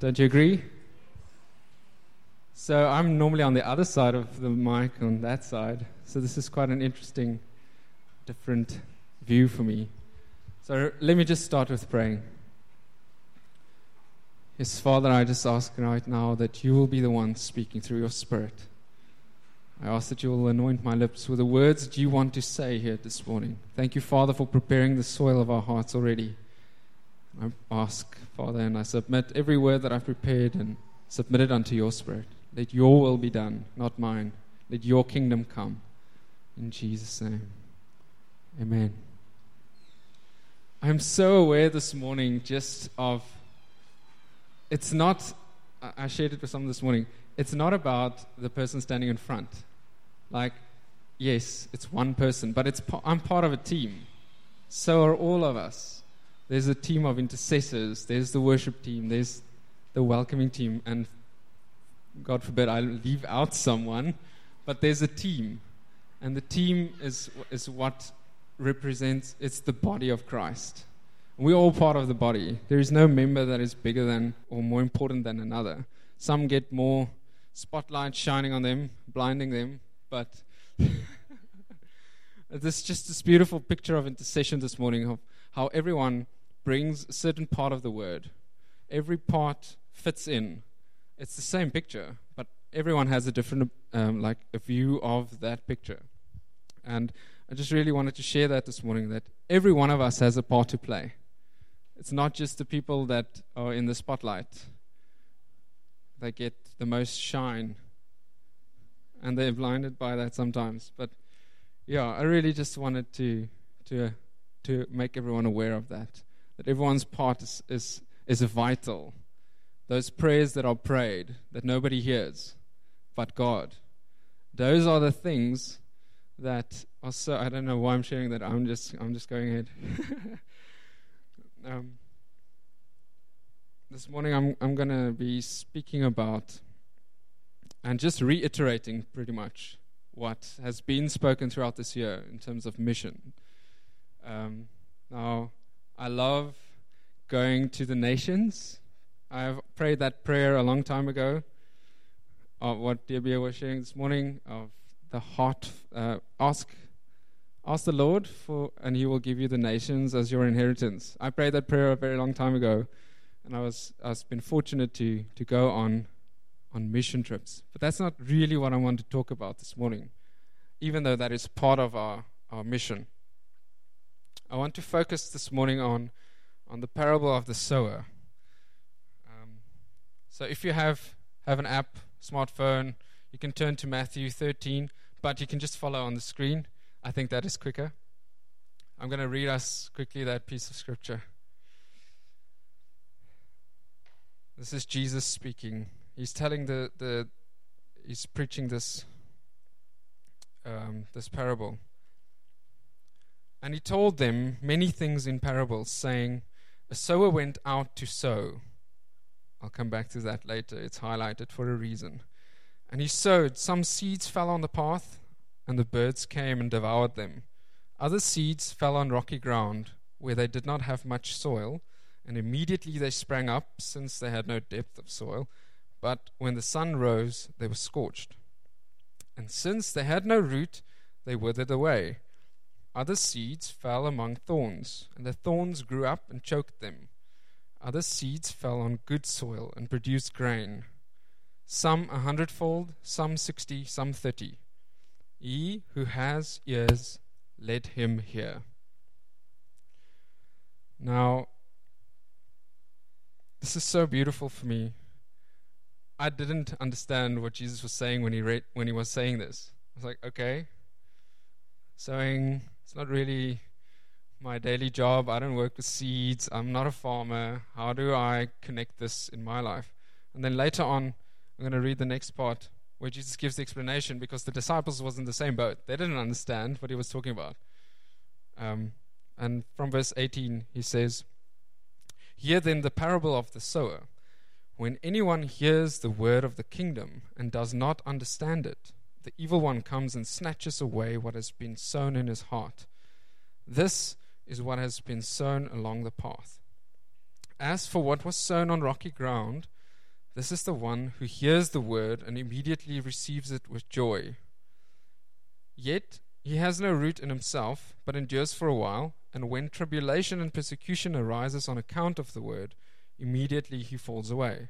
Don't you agree? So I'm normally on the other side of the mic on that side. So this is quite an interesting, different view for me. So let me just start with praying. Yes, Father, I just ask right now that you will be the one speaking through your Spirit. I ask that you will anoint my lips with the words that you want to say here this morning. Thank you, Father, for preparing the soil of our hearts already. I ask, Father, and I submit every word that I've prepared and submit it unto your Spirit. Let your will be done, not mine. Let your kingdom come. In Jesus' name. Amen. I'm so aware this morning just of it's not, I shared it with someone this morning, it's not about the person standing in front. Like, yes, it's one person, but it's, I'm part of a team. So are all of us. There's a team of intercessors, there's the worship team, there's the welcoming team, and God forbid I leave out someone, but there's a team. And the team is, is what represents, it's the body of Christ. We're all part of the body. There is no member that is bigger than or more important than another. Some get more spotlight shining on them, blinding them, but this is just this beautiful picture of intercession this morning of how everyone brings a certain part of the word. Every part fits in. It's the same picture, but everyone has a different, um, like, a view of that picture. And I just really wanted to share that this morning that every one of us has a part to play. It's not just the people that are in the spotlight. They get the most shine. And they're blinded by that sometimes. But yeah, I really just wanted to to to make everyone aware of that. That everyone's part is is, is vital. Those prayers that are prayed that nobody hears but God. Those are the things that are so I don't know why I'm sharing that. I'm just I'm just going ahead. Um, this morning, I'm, I'm going to be speaking about and just reiterating pretty much what has been spoken throughout this year in terms of mission. Um, now, I love going to the nations. I've prayed that prayer a long time ago. Of what Debbie was sharing this morning of the heart, uh, ask Ask the Lord for, and He will give you the nations as your inheritance. I prayed that prayer a very long time ago, and I was I've been fortunate to to go on on mission trips. But that's not really what I want to talk about this morning, even though that is part of our, our mission. I want to focus this morning on on the parable of the sower. Um, so if you have have an app, smartphone, you can turn to Matthew 13, but you can just follow on the screen. I think that is quicker. I'm going to read us quickly that piece of scripture. This is Jesus speaking. He's telling the, the he's preaching this um, this parable. And he told them many things in parables, saying, A sower went out to sow. I'll come back to that later. It's highlighted for a reason. And he sowed. Some seeds fell on the path, and the birds came and devoured them. Other seeds fell on rocky ground, where they did not have much soil, and immediately they sprang up, since they had no depth of soil. But when the sun rose, they were scorched. And since they had no root, they withered away. Other seeds fell among thorns, and the thorns grew up and choked them. Other seeds fell on good soil and produced grain, some a hundredfold, some sixty, some thirty. He who has ears, let him hear. Now, this is so beautiful for me. I didn't understand what Jesus was saying when he read, when he was saying this. I was like, okay, sowing, it's not really my daily job. I don't work with seeds. I'm not a farmer. How do I connect this in my life? And then later on, I'm going to read the next part where Jesus gives the explanation because the disciples was in the same boat. They didn't understand what he was talking about. Um, and from verse 18, he says, Hear then the parable of the sower. When anyone hears the word of the kingdom and does not understand it, the evil one comes and snatches away what has been sown in his heart. This is what has been sown along the path. As for what was sown on rocky ground, This is the one who hears the word and immediately receives it with joy. Yet he has no root in himself, but endures for a while, and when tribulation and persecution arises on account of the word, immediately he falls away.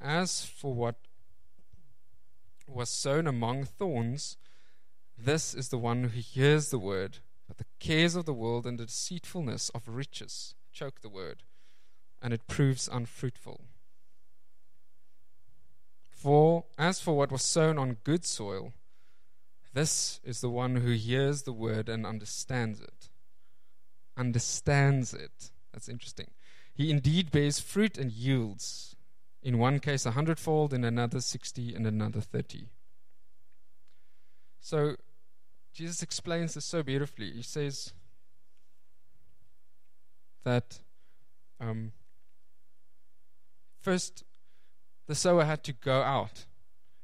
As for what was sown among thorns, this is the one who hears the word, but the cares of the world and the deceitfulness of riches choke the word, and it proves unfruitful. For as for what was sown on good soil, this is the one who hears the word and understands it. Understands it. That's interesting. He indeed bears fruit and yields. In one case, a hundredfold, in another, sixty, and another, thirty. So, Jesus explains this so beautifully. He says that um, first, the sower had to go out.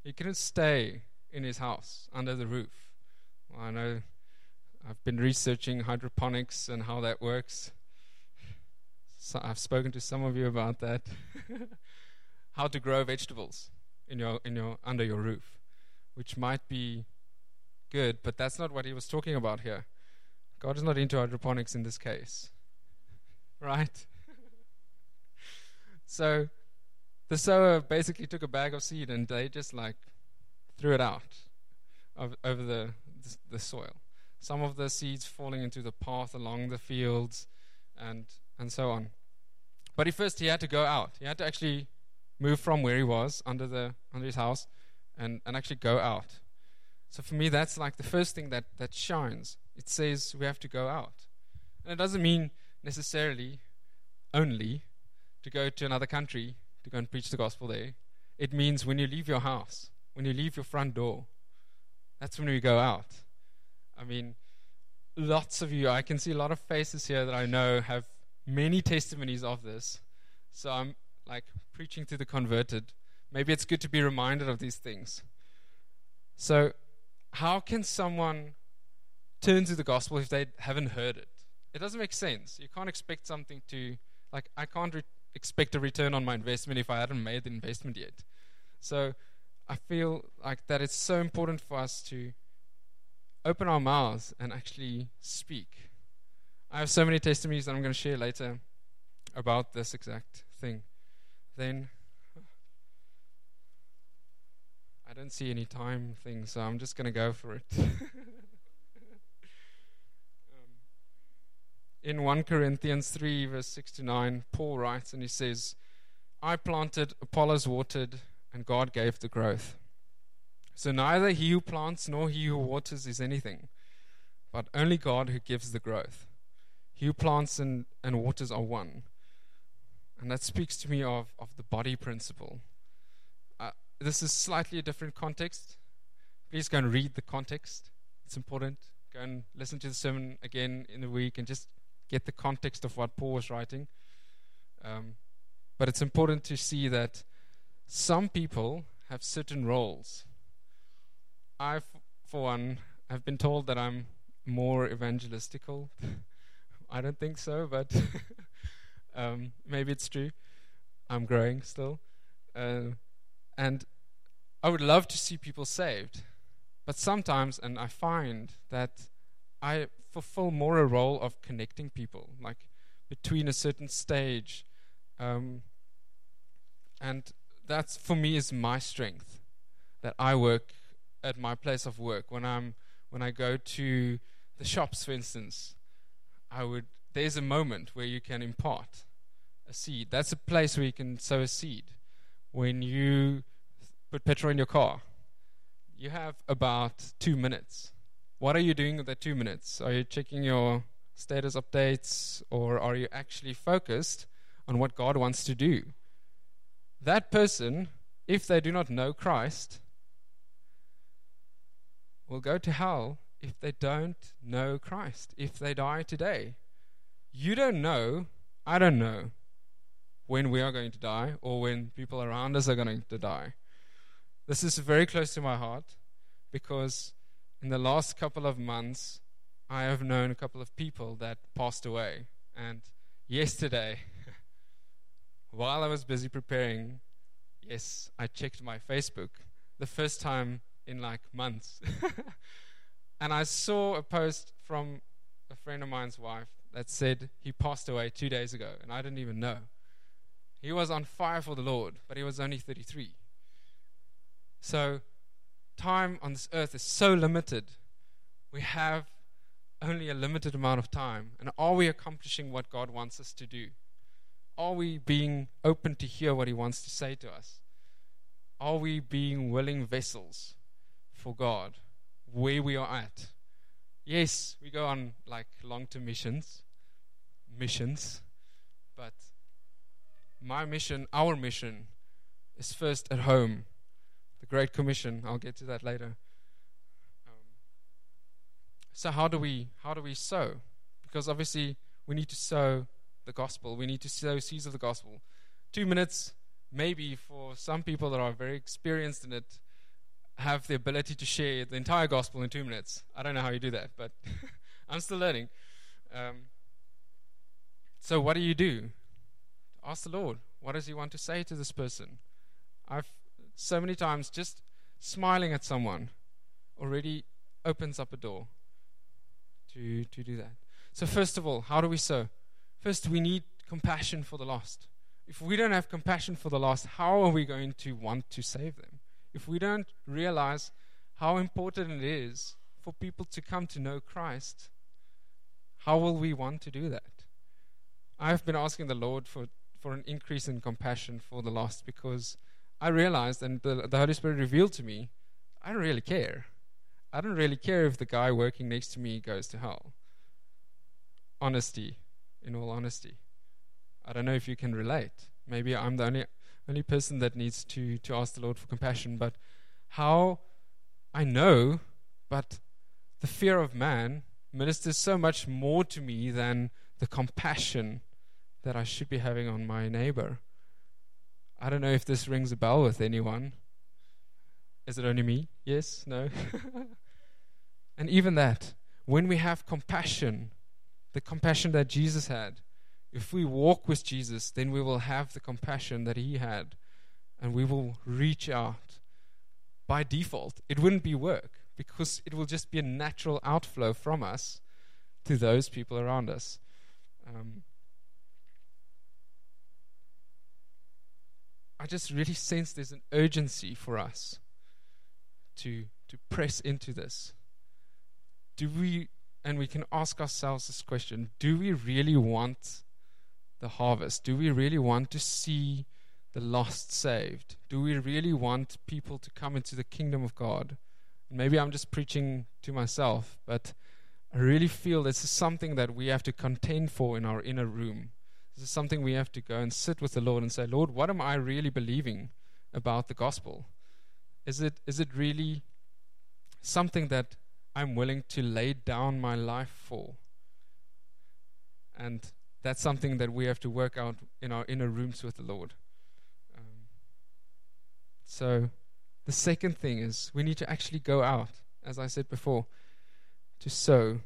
He couldn't stay in his house under the roof. Well, I know I've been researching hydroponics and how that works. So I've spoken to some of you about that. how to grow vegetables in your in your under your roof, which might be good, but that's not what he was talking about here. God is not into hydroponics in this case. Right? so the sower basically took a bag of seed and they just like threw it out of, over the, the, the soil. Some of the seeds falling into the path along the fields, and and so on. But he first he had to go out. He had to actually move from where he was under the under his house, and and actually go out. So for me, that's like the first thing that that shines. It says we have to go out, and it doesn't mean necessarily only to go to another country to go and preach the gospel there. It means when you leave your house, when you leave your front door, that's when we go out. I mean, lots of you, I can see a lot of faces here that I know have many testimonies of this. So I'm like preaching to the converted. Maybe it's good to be reminded of these things. So, how can someone turn to the gospel if they haven't heard it? It doesn't make sense. You can't expect something to, like, I can't re- expect a return on my investment if I hadn't made the investment yet. So, I feel like that it's so important for us to open our mouths and actually speak. I have so many testimonies that I'm going to share later about this exact thing. Then I don't see any time thing, so I'm just going to go for it. um, in 1 Corinthians 3, verse 6 to 9, Paul writes and he says, I planted, Apollos watered, and God gave the growth. So neither he who plants nor he who waters is anything, but only God who gives the growth. He who plants and, and waters are one. And that speaks to me of, of the body principle. Uh, this is slightly a different context. Please go and read the context. It's important. Go and listen to the sermon again in the week and just get the context of what Paul was writing. Um, but it's important to see that some people have certain roles. I, for one, have been told that I'm more evangelistical. I don't think so, but um, maybe it's true. I'm growing still. Uh, and I would love to see people saved. But sometimes, and I find that I fulfill more a role of connecting people, like between a certain stage. Um, and that's for me is my strength that I work at my place of work when I'm when I go to the shops for instance I would there's a moment where you can impart a seed. That's a place where you can sow a seed. When you put petrol in your car you have about 2 minutes. What are you doing with that 2 minutes? Are you checking your status updates or are you actually focused on what God wants to do? That person, if they do not know Christ, will go to hell if they don't know Christ, if they die today. You don't know, I don't know when we are going to die or when people around us are going to die. This is very close to my heart because in the last couple of months, I have known a couple of people that passed away. And yesterday, while I was busy preparing, yes, I checked my Facebook the first time in like months. and I saw a post from a friend of mine's wife that said he passed away two days ago, and I didn't even know. He was on fire for the Lord, but he was only 33. So, time on this earth is so limited. We have only a limited amount of time. And are we accomplishing what God wants us to do? Are we being open to hear what He wants to say to us? Are we being willing vessels for God where we are at? Yes, we go on like long term missions, missions, but my mission, our mission, is first at home. The Great Commission, I'll get to that later. Um, so how do we how do we sow? Because obviously we need to sow the gospel. We need to sow seeds of the gospel. Two minutes, maybe for some people that are very experienced in it, have the ability to share the entire gospel in two minutes. I don't know how you do that, but I'm still learning. Um, so, what do you do? Ask the Lord, what does He want to say to this person? I've so many times just smiling at someone already opens up a door to, to do that. So, first of all, how do we sow? First, we need compassion for the lost. If we don't have compassion for the lost, how are we going to want to save them? If we don't realize how important it is for people to come to know Christ, how will we want to do that? I've been asking the Lord for for an increase in compassion for the lost because I realized, and the, the Holy Spirit revealed to me, I don't really care. I don't really care if the guy working next to me goes to hell. Honesty, in all honesty. I don't know if you can relate. Maybe I'm the only only person that needs to to ask the Lord for compassion, but how I know, but the fear of man ministers so much more to me than the compassion that I should be having on my neighbor. I don't know if this rings a bell with anyone. Is it only me? Yes? No? and even that, when we have compassion, the compassion that Jesus had, if we walk with Jesus, then we will have the compassion that he had and we will reach out by default. It wouldn't be work because it will just be a natural outflow from us to those people around us. Um, I just really sense there's an urgency for us to to press into this. Do we and we can ask ourselves this question, do we really want the harvest? Do we really want to see the lost saved? Do we really want people to come into the kingdom of God? Maybe I'm just preaching to myself, but I really feel this is something that we have to contend for in our inner room. This is something we have to go and sit with the Lord and say, Lord, what am I really believing about the gospel? Is it, is it really something that I'm willing to lay down my life for? And that's something that we have to work out in our inner rooms with the Lord. Um, so, the second thing is we need to actually go out, as I said before, to sow.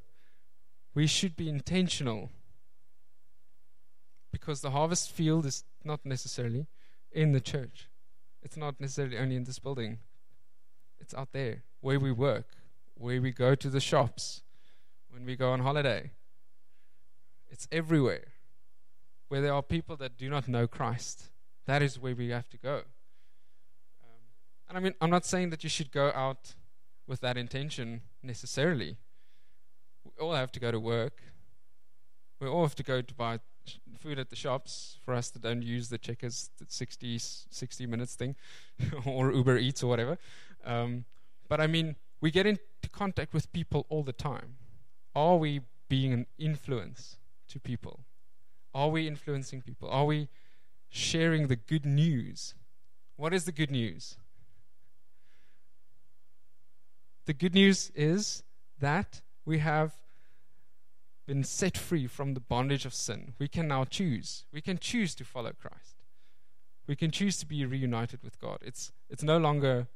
We should be intentional because the harvest field is not necessarily in the church. It's not necessarily only in this building. It's out there where we work, where we go to the shops, when we go on holiday. It's everywhere. Where there are people that do not know Christ. That is where we have to go. Um, and I mean, I'm not saying that you should go out with that intention necessarily. We all have to go to work. We all have to go to buy food at the shops for us that don't use the checkers 60, 60 minutes thing or Uber Eats or whatever. Um, but I mean, we get into contact with people all the time. Are we being an influence to people? Are we influencing people? Are we sharing the good news? What is the good news? The good news is that we have been set free from the bondage of sin, we can now choose. We can choose to follow Christ. We can choose to be reunited with God. It's, it's no longer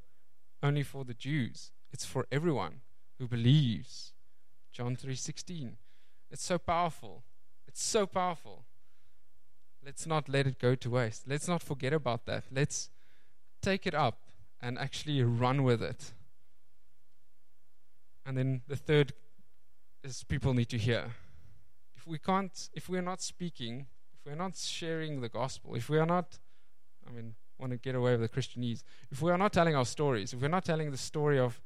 only for the Jews, it's for everyone who believes. John 3:16. It's so powerful. It's so powerful. Let's not let it go to waste. Let's not forget about that. Let's take it up and actually run with it. And then the third is people need to hear. If we can't, if we're not speaking, if we're not sharing the gospel, if we are not, I mean, want to get away with the Christianese, if we are not telling our stories, if we're not telling the story of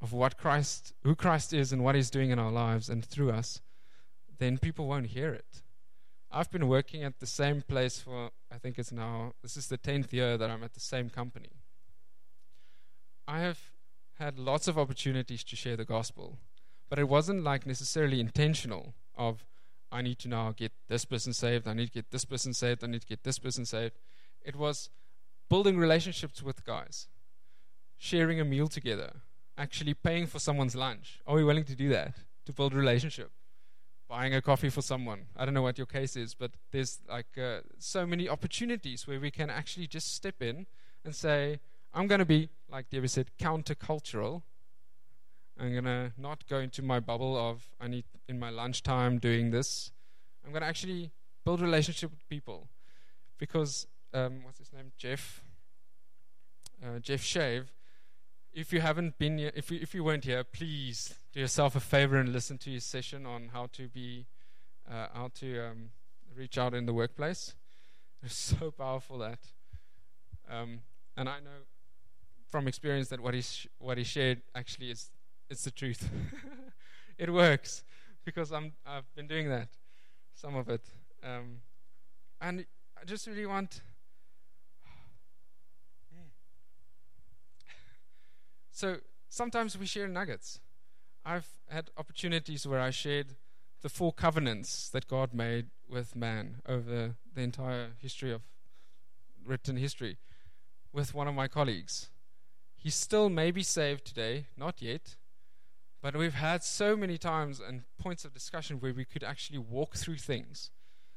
of what Christ, who Christ is, and what He's doing in our lives and through us, then people won't hear it. I've been working at the same place for, I think it's now, this is the 10th year that I'm at the same company. I have had lots of opportunities to share the gospel, but it wasn't like necessarily intentional of, I need to now get this person saved, I need to get this person saved, I need to get this person saved. It was building relationships with guys, sharing a meal together, actually paying for someone's lunch. Are we willing to do that to build a relationship? Buying a coffee for someone. I don't know what your case is, but there's like uh, so many opportunities where we can actually just step in and say, I'm going to be, like Debbie said, countercultural. I'm going to not go into my bubble of I need in my lunchtime doing this. I'm going to actually build relationship with people because um, what's his name, Jeff, uh, Jeff Shave if you haven't been here, if you, if you weren't here, please do yourself a favor and listen to his session on how to be, uh, how to um, reach out in the workplace. It's so powerful that, um, and I know from experience that what he sh- what he shared actually is it's the truth. it works because I'm I've been doing that, some of it, um, and I just really want So sometimes we share nuggets. I've had opportunities where I shared the four covenants that God made with man over the entire history of written history with one of my colleagues. He still may be saved today, not yet, but we've had so many times and points of discussion where we could actually walk through things.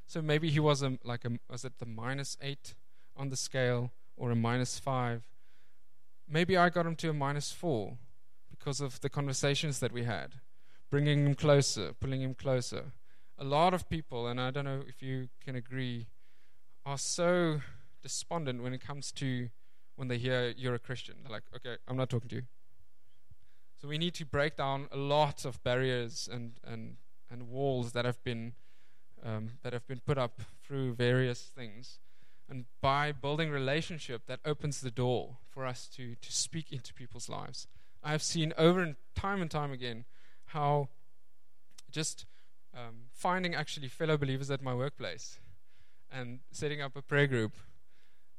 So maybe he was a, like a was it the minus eight on the scale or a minus five, Maybe I got him to a minus four because of the conversations that we had, bringing him closer, pulling him closer. A lot of people, and I don't know if you can agree, are so despondent when it comes to when they hear you're a Christian. They're like, okay, I'm not talking to you. So we need to break down a lot of barriers and, and, and walls that have been um, that have been put up through various things and by building relationship that opens the door for us to, to speak into people's lives. I have seen over and time and time again how just um, finding actually fellow believers at my workplace and setting up a prayer group,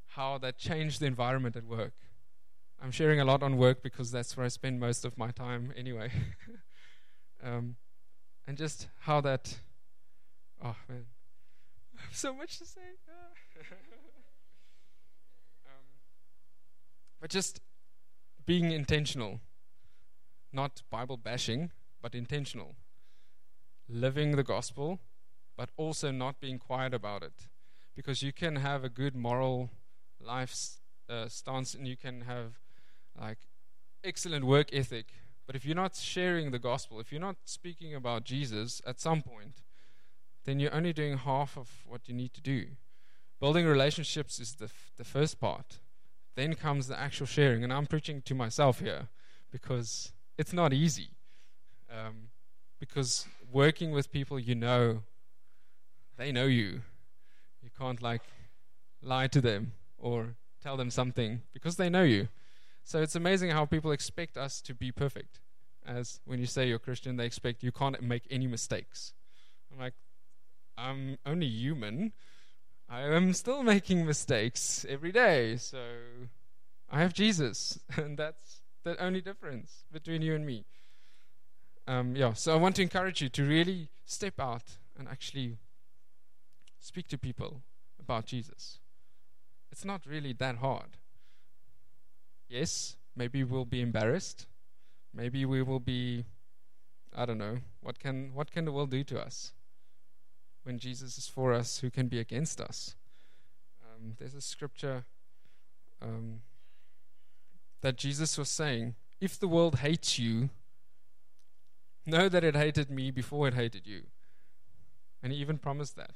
how that changed the environment at work. I'm sharing a lot on work because that's where I spend most of my time anyway. um, and just how that, oh man, so much to say. But just being intentional, not Bible bashing, but intentional. Living the gospel, but also not being quiet about it. Because you can have a good moral life uh, stance and you can have like excellent work ethic, but if you're not sharing the gospel, if you're not speaking about Jesus at some point, then you're only doing half of what you need to do. Building relationships is the, f- the first part. Then comes the actual sharing. And I'm preaching to myself here because it's not easy. Um, because working with people you know, they know you. You can't like lie to them or tell them something because they know you. So it's amazing how people expect us to be perfect. As when you say you're Christian, they expect you can't make any mistakes. I'm like, I'm only human. I am still making mistakes every day. So I have Jesus, and that's the only difference between you and me. Um, yeah, so I want to encourage you to really step out and actually speak to people about Jesus. It's not really that hard. Yes, maybe we'll be embarrassed. Maybe we will be I don't know. What can what can the world do to us? when Jesus is for us, who can be against us? Um, there's a scripture um, that Jesus was saying If the world hates you, know that it hated me before it hated you. And he even promised that.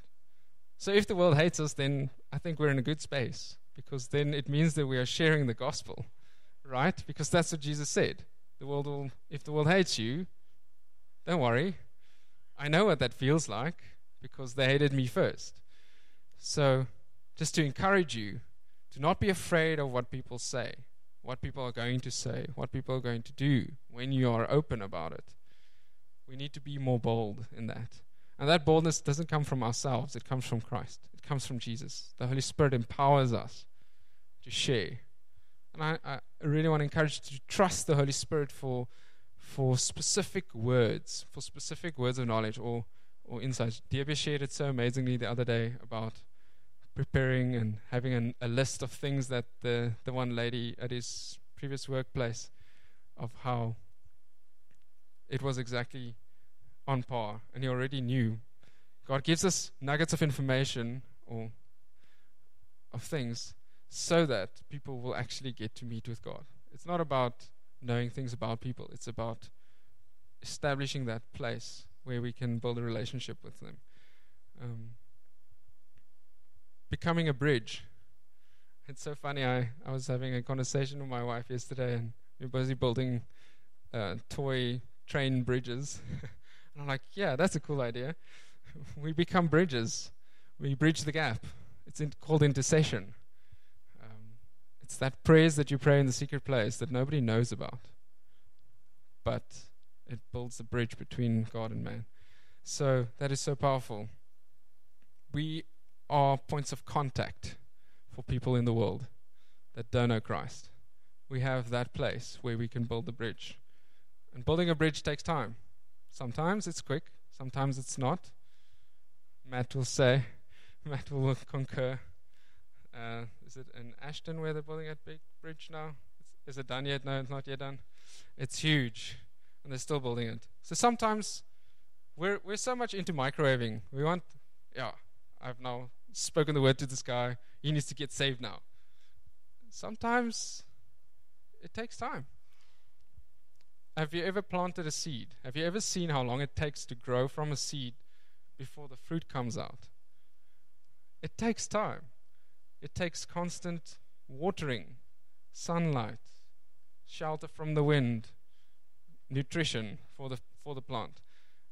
So if the world hates us, then I think we're in a good space because then it means that we are sharing the gospel, right? Because that's what Jesus said. The world will, if the world hates you, don't worry. I know what that feels like because they hated me first. So, just to encourage you, to not be afraid of what people say, what people are going to say, what people are going to do when you are open about it. We need to be more bold in that. And that boldness doesn't come from ourselves, it comes from Christ. It comes from Jesus. The Holy Spirit empowers us to share. And I, I really want to encourage you to trust the Holy Spirit for, for specific words, for specific words of knowledge or, or insights. Diebe shared it so amazingly the other day about preparing and having an, a list of things that the, the one lady at his previous workplace of how it was exactly on par, and he already knew. God gives us nuggets of information or of things so that people will actually get to meet with God. It's not about knowing things about people, it's about establishing that place where we can build a relationship with them. Um, becoming a bridge. It's so funny. I, I was having a conversation with my wife yesterday, and we are busy building uh, toy train bridges. and I'm like, yeah, that's a cool idea. we become bridges. We bridge the gap. It's in, called intercession. It's that prayers that you pray in the secret place that nobody knows about. But it builds a bridge between God and man. So that is so powerful. We are points of contact for people in the world that don't know Christ. We have that place where we can build the bridge. And building a bridge takes time. Sometimes it's quick, sometimes it's not. Matt will say, Matt will concur. Uh, is it in Ashton where they're building that big bridge now? Is it done yet? No, it's not yet done. It's huge, and they're still building it. So sometimes we're we're so much into microwaving. We want, yeah, I've now spoken the word to this guy. He needs to get saved now. Sometimes it takes time. Have you ever planted a seed? Have you ever seen how long it takes to grow from a seed before the fruit comes out? It takes time. It takes constant watering, sunlight, shelter from the wind, nutrition for the for the plant.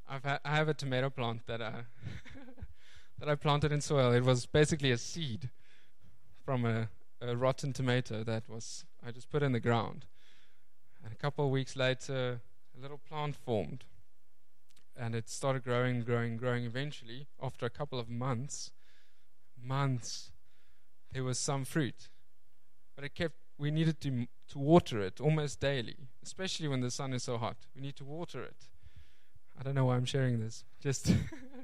I've ha- I have a tomato plant that I that I planted in soil. It was basically a seed from a, a rotten tomato that was I just put in the ground. And a couple of weeks later, a little plant formed. And it started growing, growing, growing. Eventually, after a couple of months, months, there was some fruit. But it kept, we needed to, to water it almost daily, especially when the sun is so hot. We need to water it. I don't know why I'm sharing this. Just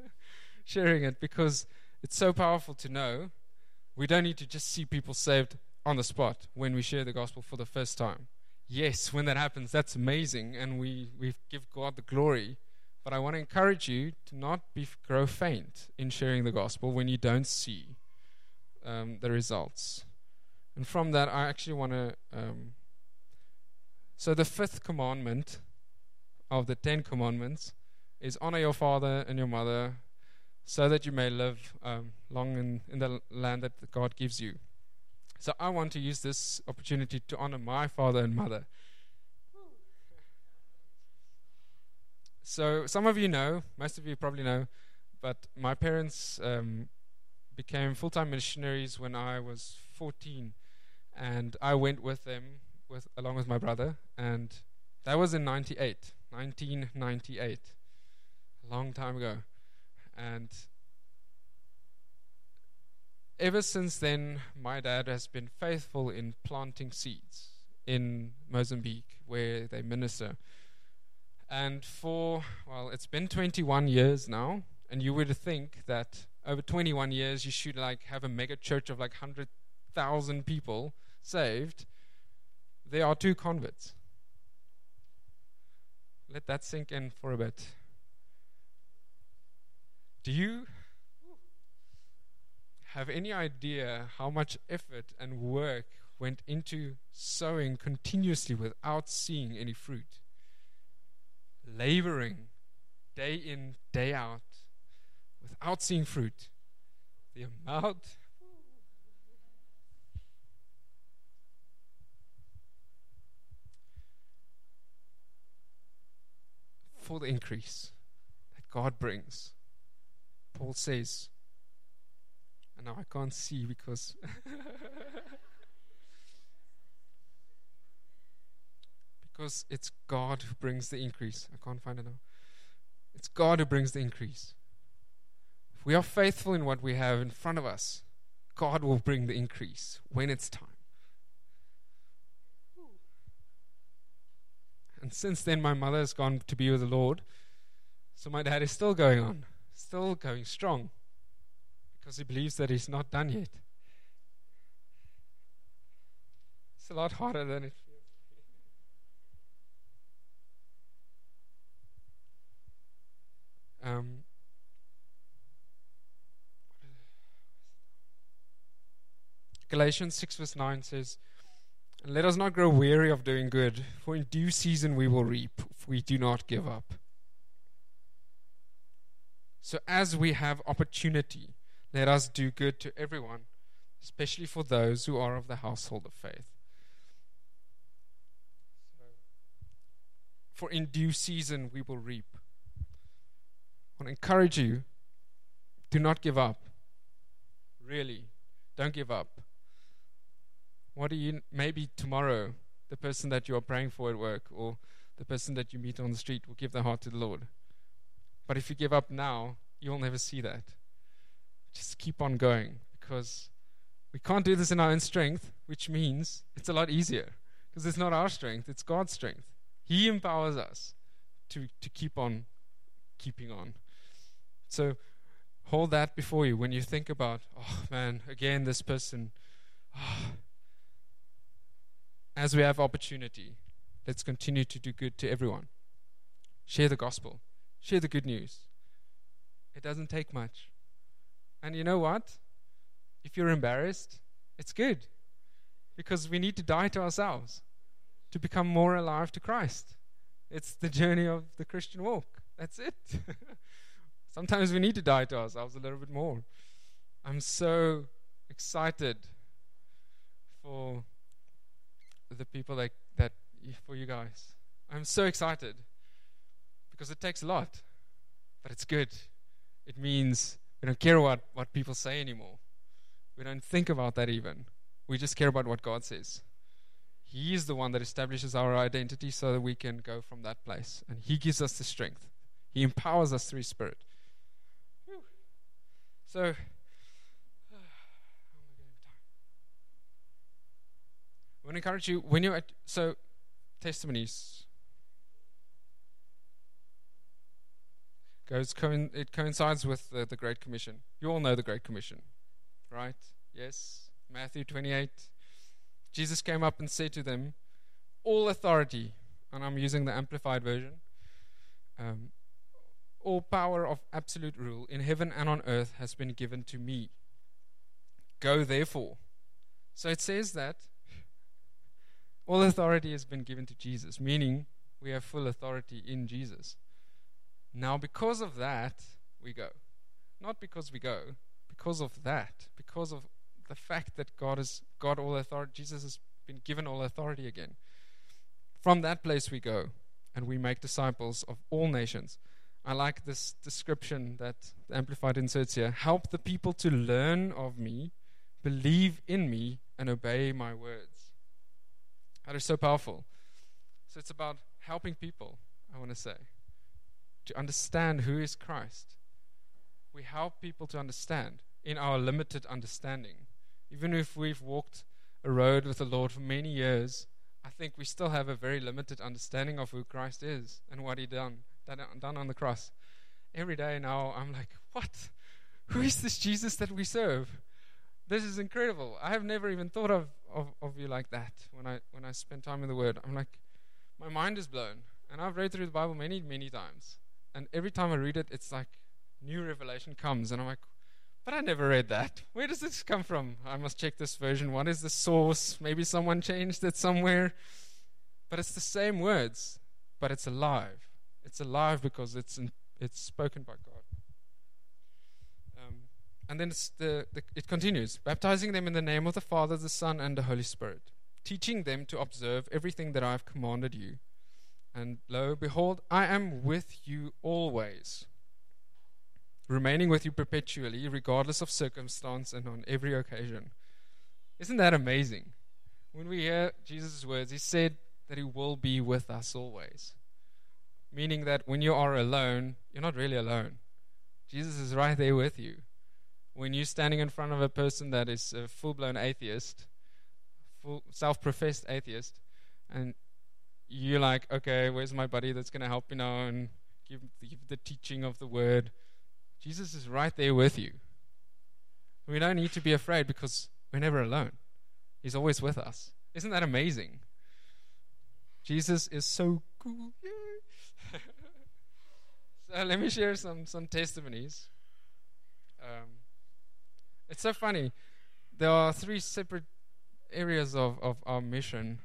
sharing it because it's so powerful to know we don't need to just see people saved on the spot when we share the gospel for the first time yes, when that happens, that's amazing, and we, we give God the glory. But I want to encourage you to not be grow faint in sharing the gospel when you don't see um, the results. And from that, I actually want to. Um, so the fifth commandment of the Ten Commandments is honor your father and your mother, so that you may live um, long in, in the land that God gives you. So I want to use this opportunity to honor my father and mother. So some of you know, most of you probably know, but my parents um, became full-time missionaries when I was 14, and I went with them, with along with my brother, and that was in 98, 1998, a long time ago, and ever since then, my dad has been faithful in planting seeds in Mozambique where they minister. And for, well, it's been 21 years now, and you would think that over 21 years you should like have a mega church of like 100,000 people saved. There are two converts. Let that sink in for a bit. Do you have any idea how much effort and work went into sowing continuously without seeing any fruit? Laboring day in, day out without seeing fruit. The amount. For the increase that God brings, Paul says, and now I can't see because. because it's God who brings the increase. I can't find it now. It's God who brings the increase. We are faithful in what we have in front of us, God will bring the increase when it's time. And since then, my mother has gone to be with the Lord. So my dad is still going on, still going strong, because he believes that he's not done yet. It's a lot harder than it feels. Um, Galatians 6, verse 9 says, let us not grow weary of doing good, for in due season we will reap if we do not give up. So, as we have opportunity, let us do good to everyone, especially for those who are of the household of faith. For in due season we will reap. I want to encourage you do not give up. Really, don't give up. What do you, maybe tomorrow, the person that you are praying for at work or the person that you meet on the street will give their heart to the Lord. But if you give up now, you'll never see that. Just keep on going because we can't do this in our own strength, which means it's a lot easier because it's not our strength, it's God's strength. He empowers us to, to keep on keeping on. So hold that before you when you think about, oh man, again, this person. Oh, as we have opportunity, let's continue to do good to everyone. Share the gospel, share the good news. It doesn't take much. And you know what? If you're embarrassed, it's good because we need to die to ourselves to become more alive to Christ. It's the journey of the Christian walk. That's it. Sometimes we need to die to ourselves a little bit more. I'm so excited for the people that, that for you guys. I'm so excited because it takes a lot, but it's good. It means we don't care what, what people say anymore. We don't think about that even. We just care about what God says. He is the one that establishes our identity so that we can go from that place. And He gives us the strength, He empowers us through His Spirit. So, I want to encourage you when you're at so testimonies goes it coincides with the, the Great Commission. You all know the Great Commission, right? Yes, Matthew 28. Jesus came up and said to them, "All authority," and I'm using the amplified version. Um, all power of absolute rule in heaven and on earth has been given to me. Go therefore. So it says that all authority has been given to Jesus, meaning we have full authority in Jesus. Now, because of that, we go. Not because we go, because of that, because of the fact that God has got all authority, Jesus has been given all authority again. From that place we go, and we make disciples of all nations. I like this description that the Amplified inserts here. Help the people to learn of me, believe in me, and obey my words. That is so powerful. So it's about helping people, I want to say, to understand who is Christ. We help people to understand in our limited understanding. Even if we've walked a road with the Lord for many years, I think we still have a very limited understanding of who Christ is and what He done done, done on the cross. Every day now, I'm like, what? Who is this Jesus that we serve? This is incredible. I have never even thought of, of, of you like that when I when I spend time in the Word. I'm like, my mind is blown. And I've read through the Bible many, many times. And every time I read it, it's like new revelation comes. And I'm like, but I never read that. Where does this come from? I must check this version. What is the source? Maybe someone changed it somewhere. But it's the same words, but it's alive. It's alive because it's, in, it's spoken by God. And then the, the, it continues baptizing them in the name of the Father, the Son, and the Holy Spirit, teaching them to observe everything that I have commanded you. And lo, behold, I am with you always, remaining with you perpetually, regardless of circumstance and on every occasion. Isn't that amazing? When we hear Jesus' words, he said that he will be with us always. Meaning that when you are alone, you're not really alone. Jesus is right there with you. When you're standing in front of a person that is a full blown atheist, full self professed atheist, and you're like, okay, where's my buddy that's going to help me now and give, give the teaching of the word? Jesus is right there with you. We don't need to be afraid because we're never alone. He's always with us. Isn't that amazing? Jesus is so cool. so let me share some, some testimonies. Um, it's so funny. There are three separate areas of, of our mission.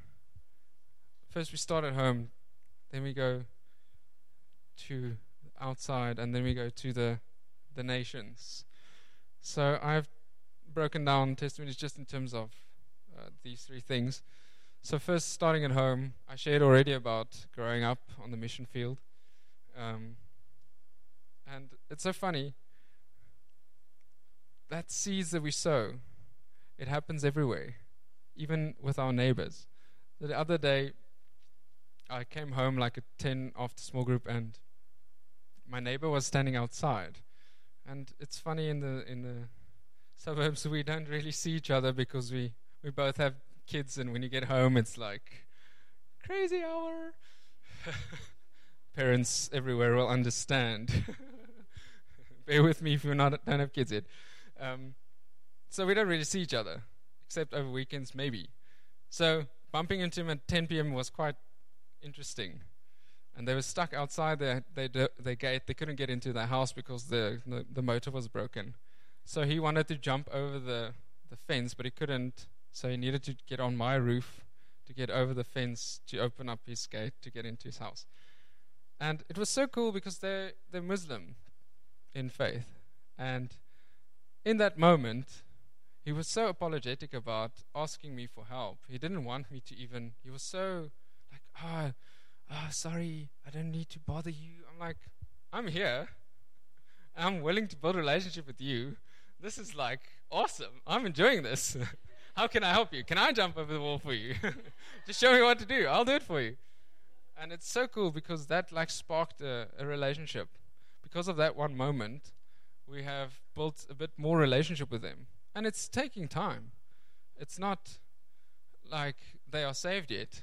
First, we start at home, then we go to outside, and then we go to the the nations. So I've broken down testimonies just in terms of uh, these three things. So first, starting at home, I shared already about growing up on the mission field, um, and it's so funny. That seeds that we sow, it happens everywhere, even with our neighbors. The other day, I came home like at ten after small group, and my neighbor was standing outside, and it's funny in the in the suburbs we don't really see each other because we we both have kids, and when you get home, it's like crazy hour. Parents everywhere will understand. Bear with me if you not don't have kids yet. Um, so we don't really see each other except over weekends, maybe. So bumping into him at 10 p.m. was quite interesting and they were stuck outside their, their, their gate. They couldn't get into their house because the, the, the motor was broken. So he wanted to jump over the, the fence, but he couldn't. So he needed to get on my roof to get over the fence to open up his gate to get into his house. And it was so cool because they're, they're Muslim in faith. And in that moment, he was so apologetic about asking me for help. He didn't want me to even, he was so like, ah, oh, oh, sorry, I don't need to bother you. I'm like, I'm here. I'm willing to build a relationship with you. This is like awesome. I'm enjoying this. How can I help you? Can I jump over the wall for you? Just show me what to do. I'll do it for you. And it's so cool because that like sparked a, a relationship. Because of that one moment, we have built a bit more relationship with them. And it's taking time. It's not like they are saved yet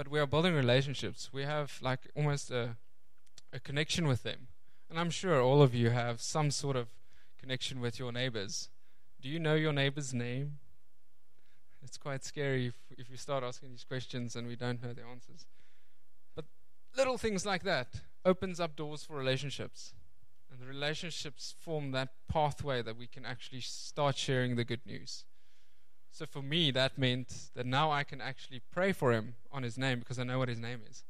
but we are building relationships. We have like almost a, a connection with them. And I'm sure all of you have some sort of connection with your neighbors. Do you know your neighbor's name? It's quite scary if, if you start asking these questions and we don't know the answers. But little things like that opens up doors for relationships. And the relationships form that pathway that we can actually start sharing the good news. So for me, that meant that now I can actually pray for him on his name because I know what his name is.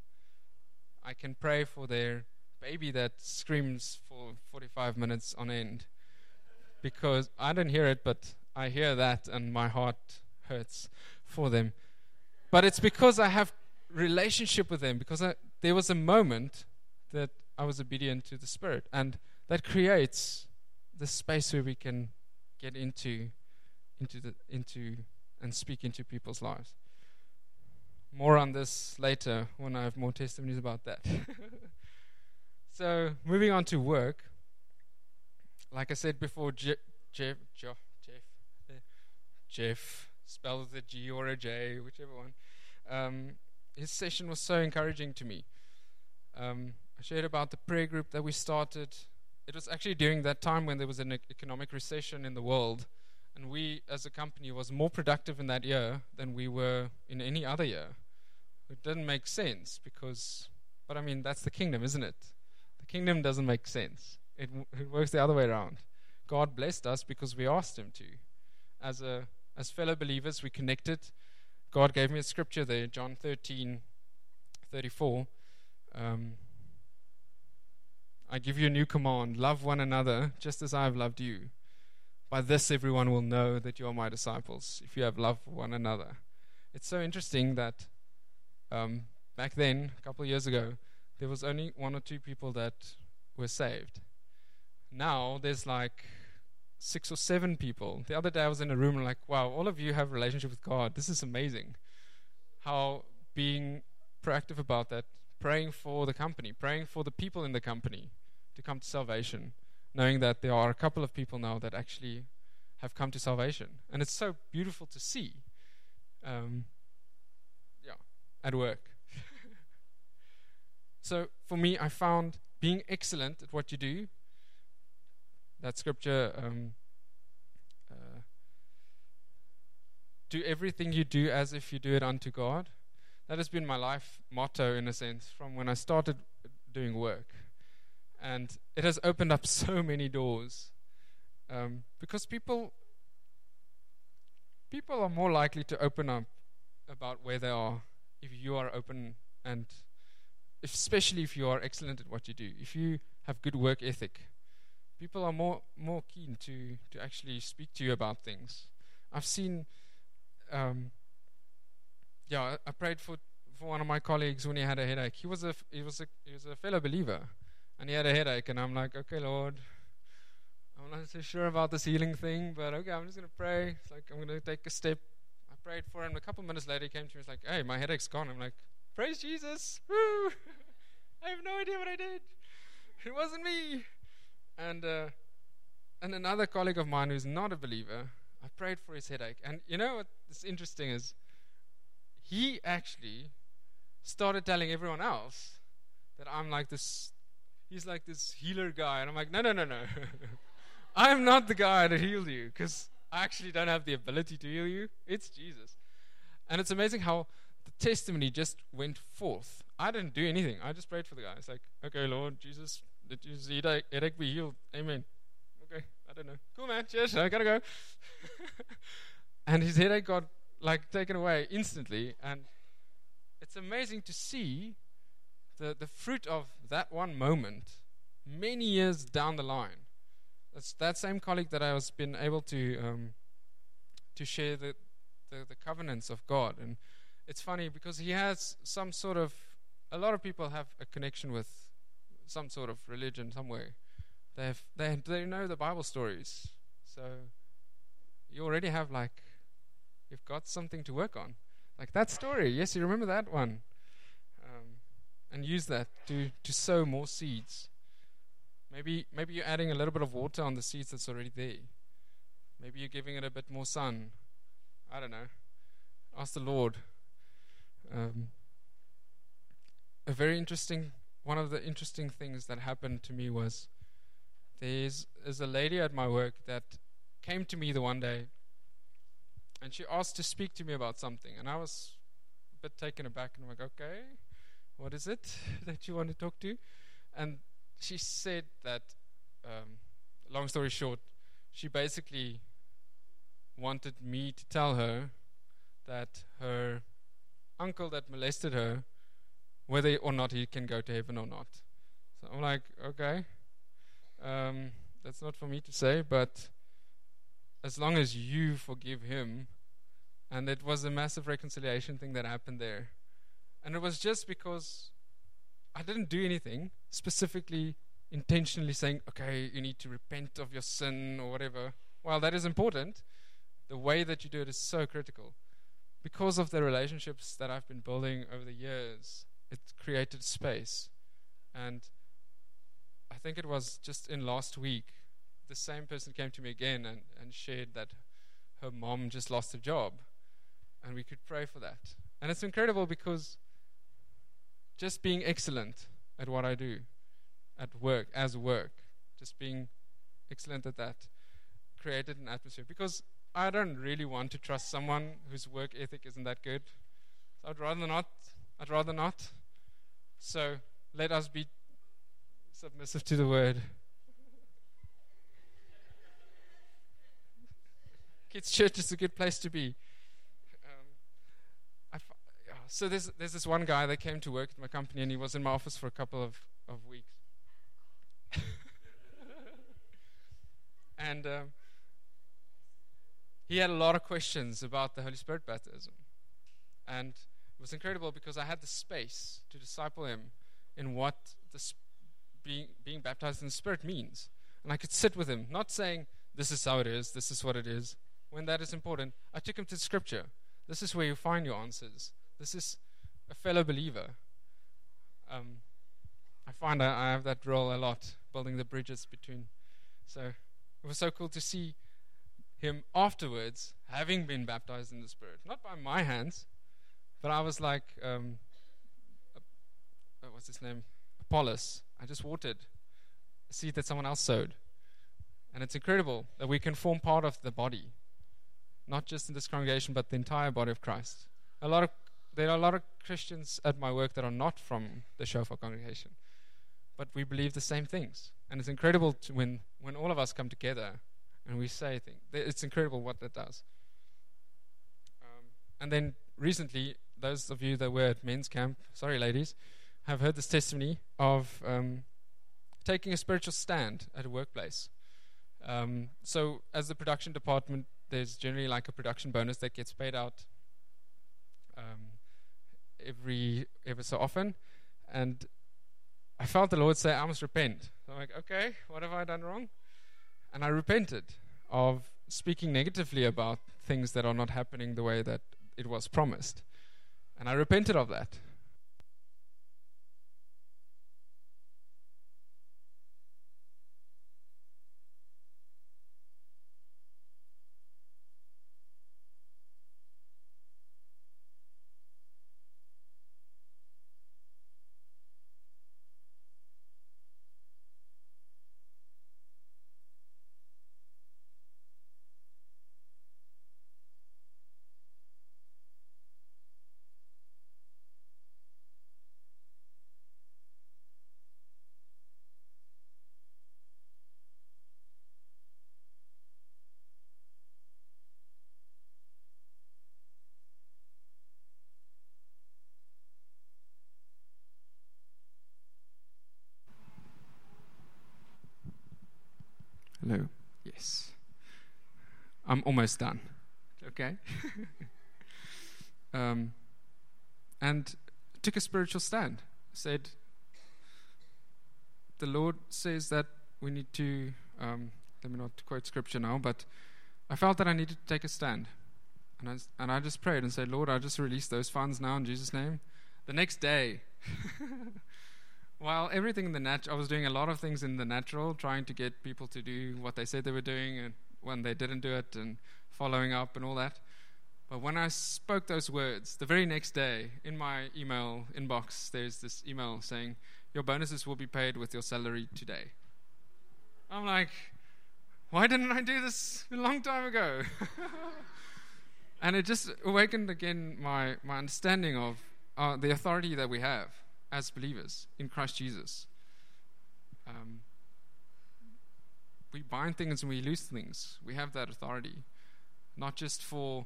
I can pray for their baby that screams for 45 minutes on end because I don't hear it, but I hear that and my heart hurts for them. But it's because I have relationship with them because I, there was a moment that I was obedient to the Spirit, and that creates the space where we can get into into the into and speak into people's lives. More on this later when I have more testimonies about that. so moving on to work. Like I said before, Je- Jeff, Jeff, Jeff, Jeff, spelled with a G or a J, whichever one. Um, his session was so encouraging to me. Um, I shared about the prayer group that we started. It was actually during that time when there was an economic recession in the world and we, as a company, was more productive in that year than we were in any other year. It didn't make sense because, but I mean, that's the kingdom, isn't it? The kingdom doesn't make sense. It, it works the other way around. God blessed us because we asked Him to. As a as fellow believers, we connected. God gave me a scripture there, John 13, 34. Um, I give you a new command love one another just as I have loved you. By this, everyone will know that you are my disciples, if you have love for one another. It's so interesting that um, back then, a couple of years ago, there was only one or two people that were saved. Now there's like six or seven people. The other day I was in a room and like, wow, all of you have a relationship with God. This is amazing. How being proactive about that, praying for the company, praying for the people in the company to come to salvation, knowing that there are a couple of people now that actually have come to salvation. And it's so beautiful to see. Um, yeah, at work. so for me, I found being excellent at what you do. That scripture, um, uh, do everything you do as if you do it unto God. That has been my life motto, in a sense, from when I started doing work. And it has opened up so many doors. Um, because people people are more likely to open up about where they are if you are open and if, especially if you are excellent at what you do. If you have good work ethic people are more more keen to to actually speak to you about things. I've seen um, yeah I, I prayed for for one of my colleagues when he had a headache. He was a he was a he was a fellow believer and he had a headache and i'm like okay lord I'm not so sure about this healing thing, but okay, I'm just to pray. It's like I'm to take a step. I prayed for him. A couple minutes later, he came to me. He's like, "Hey, my headache's gone." I'm like, "Praise Jesus!" Woo! I have no idea what I did. It wasn't me. And uh, and another colleague of mine who's not a believer, I prayed for his headache. And you know what's interesting is he actually started telling everyone else that I'm like this. He's like this healer guy, and I'm like, no, no, no, no. I'm not the guy that healed you because I actually don't have the ability to heal you. It's Jesus. And it's amazing how the testimony just went forth. I didn't do anything. I just prayed for the guy. It's like, okay, Lord Jesus, you see that headache be healed? Amen. Okay, I don't know. Cool, man. Cheers. I gotta go. and his headache got like taken away instantly. And it's amazing to see the, the fruit of that one moment many years down the line. That's that same colleague that I was been able to um, to share the, the, the covenants of God, and it's funny because he has some sort of a lot of people have a connection with some sort of religion somewhere. They have they they know the Bible stories, so you already have like you've got something to work on, like that story. Yes, you remember that one, and use that to to sow more seeds. Maybe, maybe you're adding a little bit of water on the seeds that's already there. Maybe you're giving it a bit more sun. I don't know. Ask the Lord. Um, a very interesting, one of the interesting things that happened to me was there's, there's a lady at my work that came to me the one day and she asked to speak to me about something. And I was a bit taken aback and I'm like, okay, what is it that you want to talk to? And she said that, um, long story short, she basically wanted me to tell her that her uncle that molested her, whether or not he can go to heaven or not. So I'm like, okay, um, that's not for me to say, but as long as you forgive him, and it was a massive reconciliation thing that happened there. And it was just because I didn't do anything specifically, intentionally saying, okay, you need to repent of your sin or whatever. While that is important, the way that you do it is so critical. Because of the relationships that I've been building over the years, it created space. And I think it was just in last week, the same person came to me again and, and shared that her mom just lost a job. And we could pray for that. And it's incredible because just being excellent at what I do, at work, as work, just being excellent at that, created an atmosphere. Because I don't really want to trust someone whose work ethic isn't that good. So I'd rather not. I'd rather not. So let us be submissive to the word. Kids' church is a good place to be. So there's there's this one guy that came to work at my company, and he was in my office for a couple of of weeks. and um, he had a lot of questions about the Holy Spirit baptism, and It was incredible because I had the space to disciple him in what this being, being baptized in the Spirit means. And I could sit with him, not saying, This is how it is, this is what it is. When that is important, I took him to Scripture. This is where you find your answers. This is a fellow believer. Um, I find I, I have that role a lot, building the bridges between. So it was so cool to see him afterwards having been baptized in the Spirit. Not by my hands, but I was like, um, uh, what's his name? Apollos. I just watered a seed that someone else sowed. And it's incredible that we can form part of the body, not just in this congregation, but the entire body of Christ. A lot of there are a lot of Christians at my work that are not from the Shofar congregation, but we believe the same things. And it's incredible when when all of us come together and we say things. It's incredible what that does. Um, and then recently, those of you that were at men's camp, sorry, ladies, have heard this testimony of um, taking a spiritual stand at a workplace. Um, so, as the production department, there's generally like a production bonus that gets paid out um, every ever so often, and I felt the Lord say, "I must repent." So I'm like, "Okay, what have I done wrong?" And I repented of speaking negatively about things that are not happening the way that it was promised, and I repented of that. Yes. I'm almost done. Okay. um, and took a spiritual stand. Said, the Lord says that we need to. Um, let me not quote scripture now, but I felt that I needed to take a stand. And I, and I just prayed and said, Lord, I just release those funds now in Jesus' name. The next day, Well, everything in the natural, I was doing a lot of things in the natural, trying to get people to do what they said they were doing, and when they didn't do it, and following up and all that. But when I spoke those words, the very next day, in my email inbox, there's this email saying, Your bonuses will be paid with your salary today. I'm like, Why didn't I do this a long time ago? and it just awakened again my, my understanding of uh, the authority that we have as believers in Christ Jesus. Um, we bind things and we loose things. We have that authority, not just for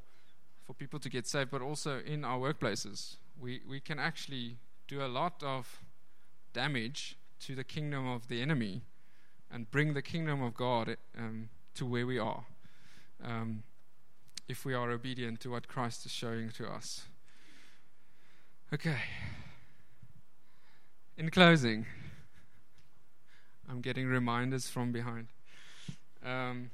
for people to get saved, but also in our workplaces. We we can actually do a lot of damage to the kingdom of the enemy, and bring the kingdom of God um, to where we are, um, if we are obedient to what Christ is showing to us. Okay. In closing, I'm getting reminders from behind. Um,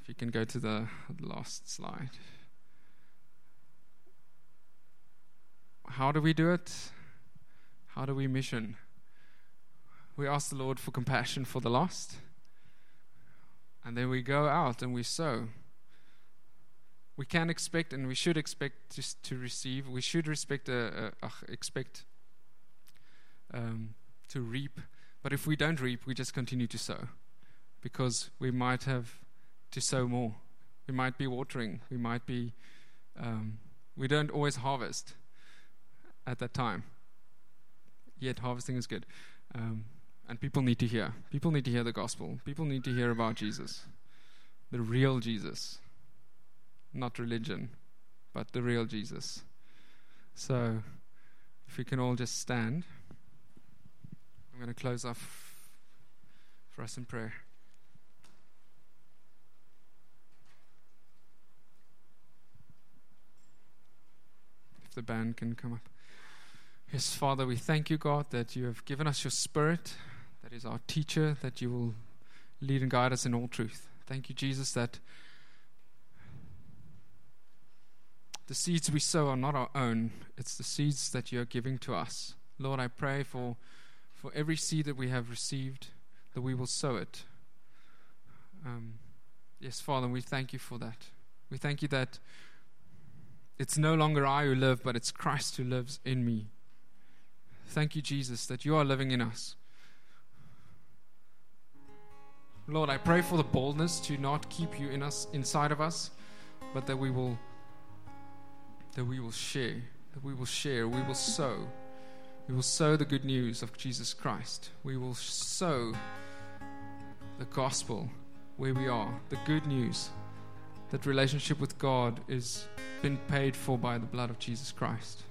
if you can go to the last slide. How do we do it? How do we mission? We ask the Lord for compassion for the lost, and then we go out and we sow we can expect and we should expect to, to receive. We should respect, uh, uh, expect um, to reap. But if we don't reap, we just continue to sow because we might have to sow more. We might be watering. We might be. Um, we don't always harvest at that time. Yet harvesting is good. Um, and people need to hear. People need to hear the gospel. People need to hear about Jesus, the real Jesus not religion, but the real Jesus. So, if we can all just stand, I'm going to close off for us in prayer. if the band can come up. Yes, Father, we thank you, God, that you have given us your Spirit, that is our teacher, that you will lead and guide us in all truth. Thank you, Jesus, that the seeds we sow are not our own, it's the seeds that you are giving to us. Lord, I pray for, for every seed that we have received, that we will sow it. Um, yes, Father, we thank you for that. We thank you that it's no longer I who live, but it's Christ who lives in me. Thank you, Jesus, that you are living in us. Lord, I pray for the boldness to not keep you in us inside of us, but that we will that we will share, that we will share, we will sow. We will sow the good news of Jesus Christ. We will sow the gospel where we are, the good news that relationship with God is been paid for by the blood of Jesus Christ.